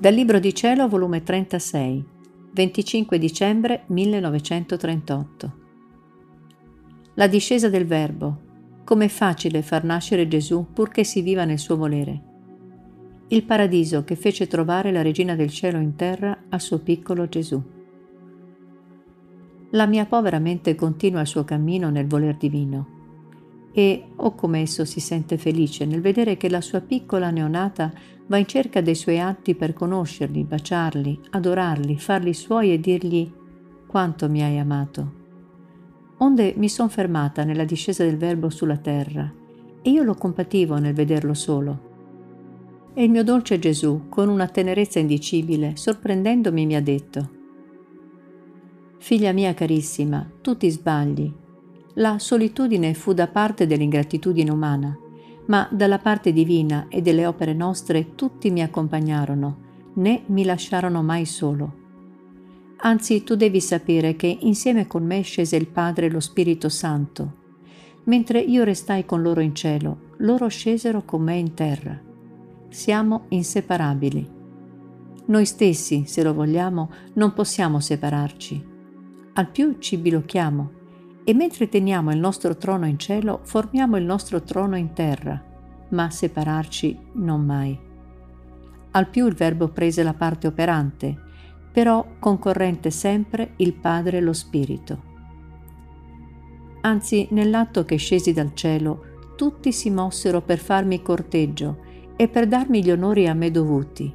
Dal Libro di Cielo, volume 36, 25 dicembre 1938. La discesa del Verbo. Com'è facile far nascere Gesù purché si viva nel suo volere. Il paradiso che fece trovare la Regina del Cielo in terra al suo piccolo Gesù. La mia povera mente continua il suo cammino nel voler divino e oh come esso si sente felice nel vedere che la sua piccola neonata va in cerca dei suoi atti per conoscerli, baciarli, adorarli, farli suoi e dirgli quanto mi hai amato. Onde mi son fermata nella discesa del Verbo sulla terra e io lo compativo nel vederlo solo. E il mio dolce Gesù, con una tenerezza indicibile, sorprendendomi, mi ha detto, Figlia mia carissima, tu ti sbagli, la solitudine fu da parte dell'ingratitudine umana, ma dalla parte divina e delle opere nostre tutti mi accompagnarono, né mi lasciarono mai solo. Anzi, tu devi sapere che insieme con me scese il Padre e lo Spirito Santo. Mentre io restai con loro in cielo, loro scesero con me in terra. Siamo inseparabili. Noi stessi, se lo vogliamo, non possiamo separarci. Al più ci bilocchiamo e mentre teniamo il nostro trono in cielo, formiamo il nostro trono in terra, ma separarci non mai. Al più il Verbo prese la parte operante, però concorrente sempre il Padre e lo Spirito. Anzi, nell'atto che scesi dal cielo, tutti si mossero per farmi corteggio e per darmi gli onori a me dovuti.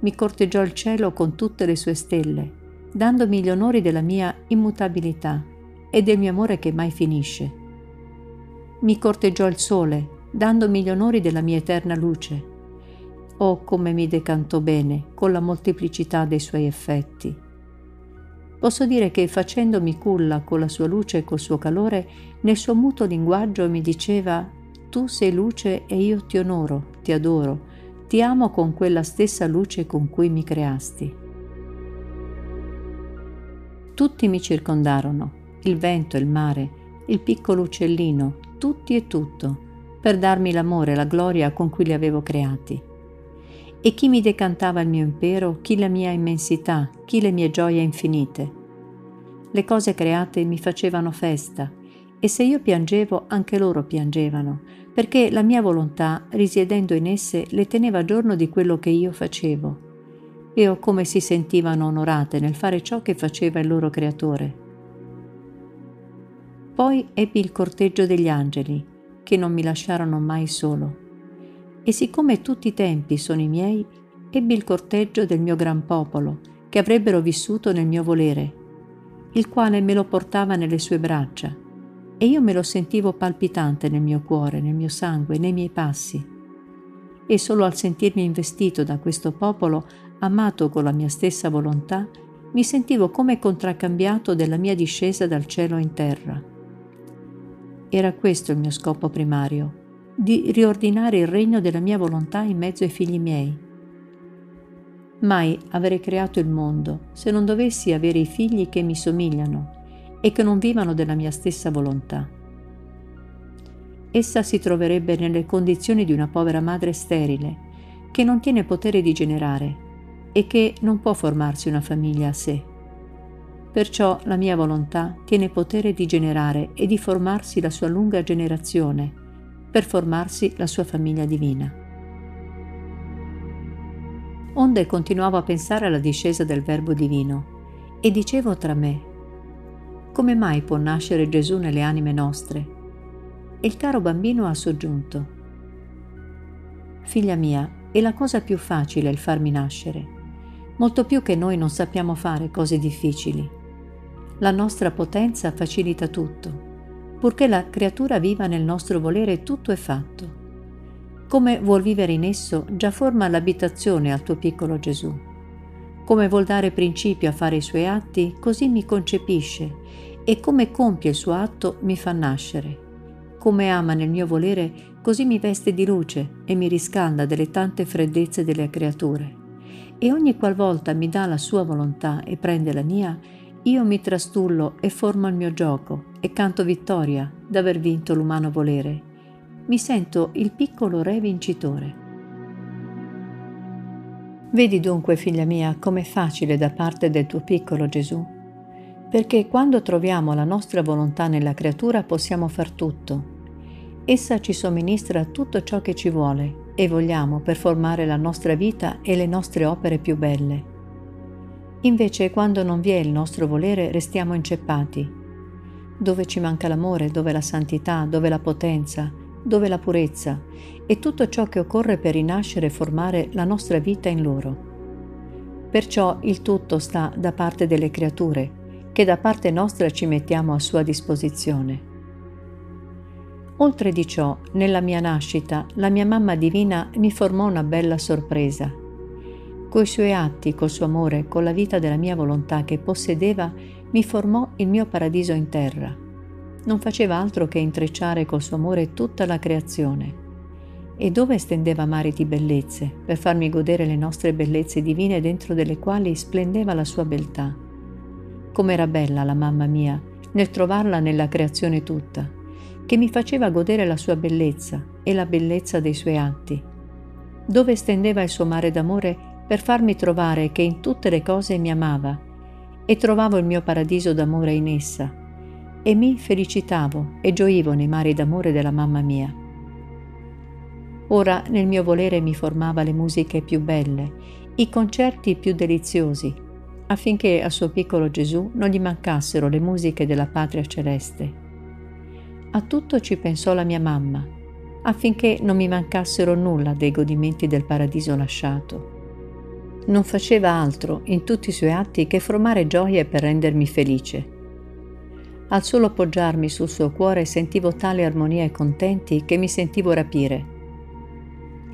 Mi corteggiò il cielo con tutte le sue stelle, dandomi gli onori della mia immutabilità e del mio amore che mai finisce. Mi corteggiò il sole, dandomi gli onori della mia eterna luce. Oh, come mi decantò bene con la molteplicità dei suoi effetti. Posso dire che facendomi culla con la sua luce e col suo calore, nel suo muto linguaggio mi diceva Tu sei luce e io ti onoro, ti adoro, ti amo con quella stessa luce con cui mi creasti. Tutti mi circondarono, il vento, il mare, il piccolo uccellino, tutti e tutto, per darmi l'amore e la gloria con cui li avevo creati. E chi mi decantava il mio impero, chi la mia immensità, chi le mie gioie infinite. Le cose create mi facevano festa, e se io piangevo, anche loro piangevano, perché la mia volontà, risiedendo in esse, le teneva giorno di quello che io facevo. E oh come si sentivano onorate nel fare ciò che faceva il loro creatore. Poi ebbi il corteggio degli angeli, che non mi lasciarono mai solo. E siccome tutti i tempi sono i miei, ebbi il corteggio del mio gran popolo, che avrebbero vissuto nel mio volere, il quale me lo portava nelle sue braccia, e io me lo sentivo palpitante nel mio cuore, nel mio sangue, nei miei passi. E solo al sentirmi investito da questo popolo, amato con la mia stessa volontà, mi sentivo come contraccambiato della mia discesa dal cielo in terra. Era questo il mio scopo primario, di riordinare il regno della mia volontà in mezzo ai figli miei. Mai avrei creato il mondo se non dovessi avere i figli che mi somigliano e che non vivano della mia stessa volontà. Essa si troverebbe nelle condizioni di una povera madre sterile, che non tiene potere di generare e che non può formarsi una famiglia a sé. Perciò la mia volontà tiene potere di generare e di formarsi la sua lunga generazione, per formarsi la sua famiglia divina. Onde continuavo a pensare alla discesa del Verbo divino e dicevo tra me, come mai può nascere Gesù nelle anime nostre? E il caro bambino ha soggiunto, Figlia mia, è la cosa più facile il farmi nascere, molto più che noi non sappiamo fare cose difficili. La nostra potenza facilita tutto, purché la creatura viva nel nostro volere tutto è fatto. Come vuol vivere in esso, già forma l'abitazione al tuo piccolo Gesù. Come vuol dare principio a fare i suoi atti, così mi concepisce e come compie il suo atto mi fa nascere. Come ama nel mio volere, così mi veste di luce e mi riscalda delle tante freddezze delle creature. E ogni qualvolta mi dà la sua volontà e prende la mia, io mi trastullo e formo il mio gioco e canto vittoria d'aver vinto l'umano volere. Mi sento il piccolo re vincitore. Vedi dunque, figlia mia, com'è facile da parte del tuo piccolo Gesù? Perché quando troviamo la nostra volontà nella creatura possiamo far tutto. Essa ci somministra tutto ciò che ci vuole e vogliamo per formare la nostra vita e le nostre opere più belle. Invece quando non vi è il nostro volere restiamo inceppati. Dove ci manca l'amore, dove la santità, dove la potenza, dove la purezza e tutto ciò che occorre per rinascere e formare la nostra vita in loro. Perciò il tutto sta da parte delle creature, che da parte nostra ci mettiamo a sua disposizione. Oltre di ciò, nella mia nascita, la mia mamma divina mi formò una bella sorpresa. Coi suoi atti, col suo amore, con la vita della mia volontà che possedeva, mi formò il mio paradiso in terra non faceva altro che intrecciare col suo amore tutta la creazione. E dove stendeva mari di bellezze, per farmi godere le nostre bellezze divine dentro delle quali splendeva la sua beltà. Com'era bella la mamma mia nel trovarla nella creazione tutta, che mi faceva godere la sua bellezza e la bellezza dei suoi atti. Dove stendeva il suo mare d'amore per farmi trovare che in tutte le cose mi amava e trovavo il mio paradiso d'amore in essa e mi felicitavo e gioivo nei mari d'amore della mamma mia. Ora nel mio volere mi formava le musiche più belle, i concerti più deliziosi, affinché al suo piccolo Gesù non gli mancassero le musiche della patria celeste. A tutto ci pensò la mia mamma, affinché non mi mancassero nulla dei godimenti del paradiso lasciato. Non faceva altro in tutti i suoi atti che formare gioie per rendermi felice al solo appoggiarmi sul suo cuore sentivo tale armonia e contenti che mi sentivo rapire.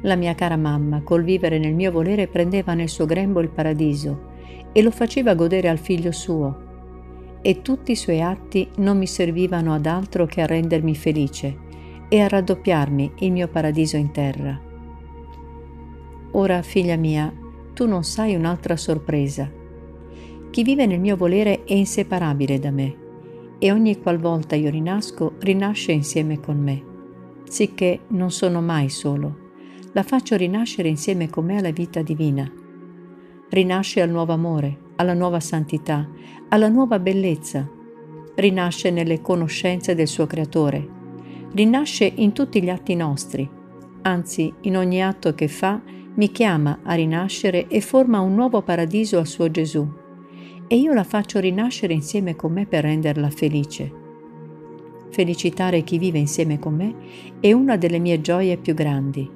La mia cara mamma, col vivere nel mio volere, prendeva nel suo grembo il paradiso e lo faceva godere al figlio suo. E tutti i suoi atti non mi servivano ad altro che a rendermi felice e a raddoppiarmi il mio paradiso in terra. Ora, figlia mia, tu non sai un'altra sorpresa. Chi vive nel mio volere è inseparabile da me e ogni qualvolta io rinasco, rinasce insieme con me, sicché non sono mai solo. La faccio rinascere insieme con me alla vita divina. Rinasce al nuovo amore, alla nuova santità, alla nuova bellezza. Rinasce nelle conoscenze del suo creatore. Rinasce in tutti gli atti nostri. Anzi, in ogni atto che fa, mi chiama a rinascere e forma un nuovo paradiso al suo Gesù e io la faccio rinascere insieme con me per renderla felice. Felicitare chi vive insieme con me è una delle mie gioie più grandi.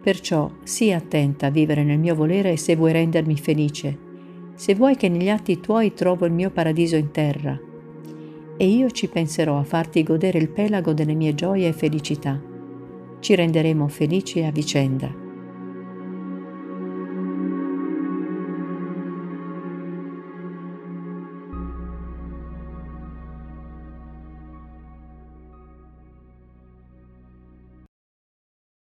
Perciò sii attenta a vivere nel mio volere se vuoi rendermi felice, se vuoi che negli atti tuoi trovo il mio paradiso in terra, e io ci penserò a farti godere il pelago delle mie gioie e felicità. Ci renderemo felici a vicenda.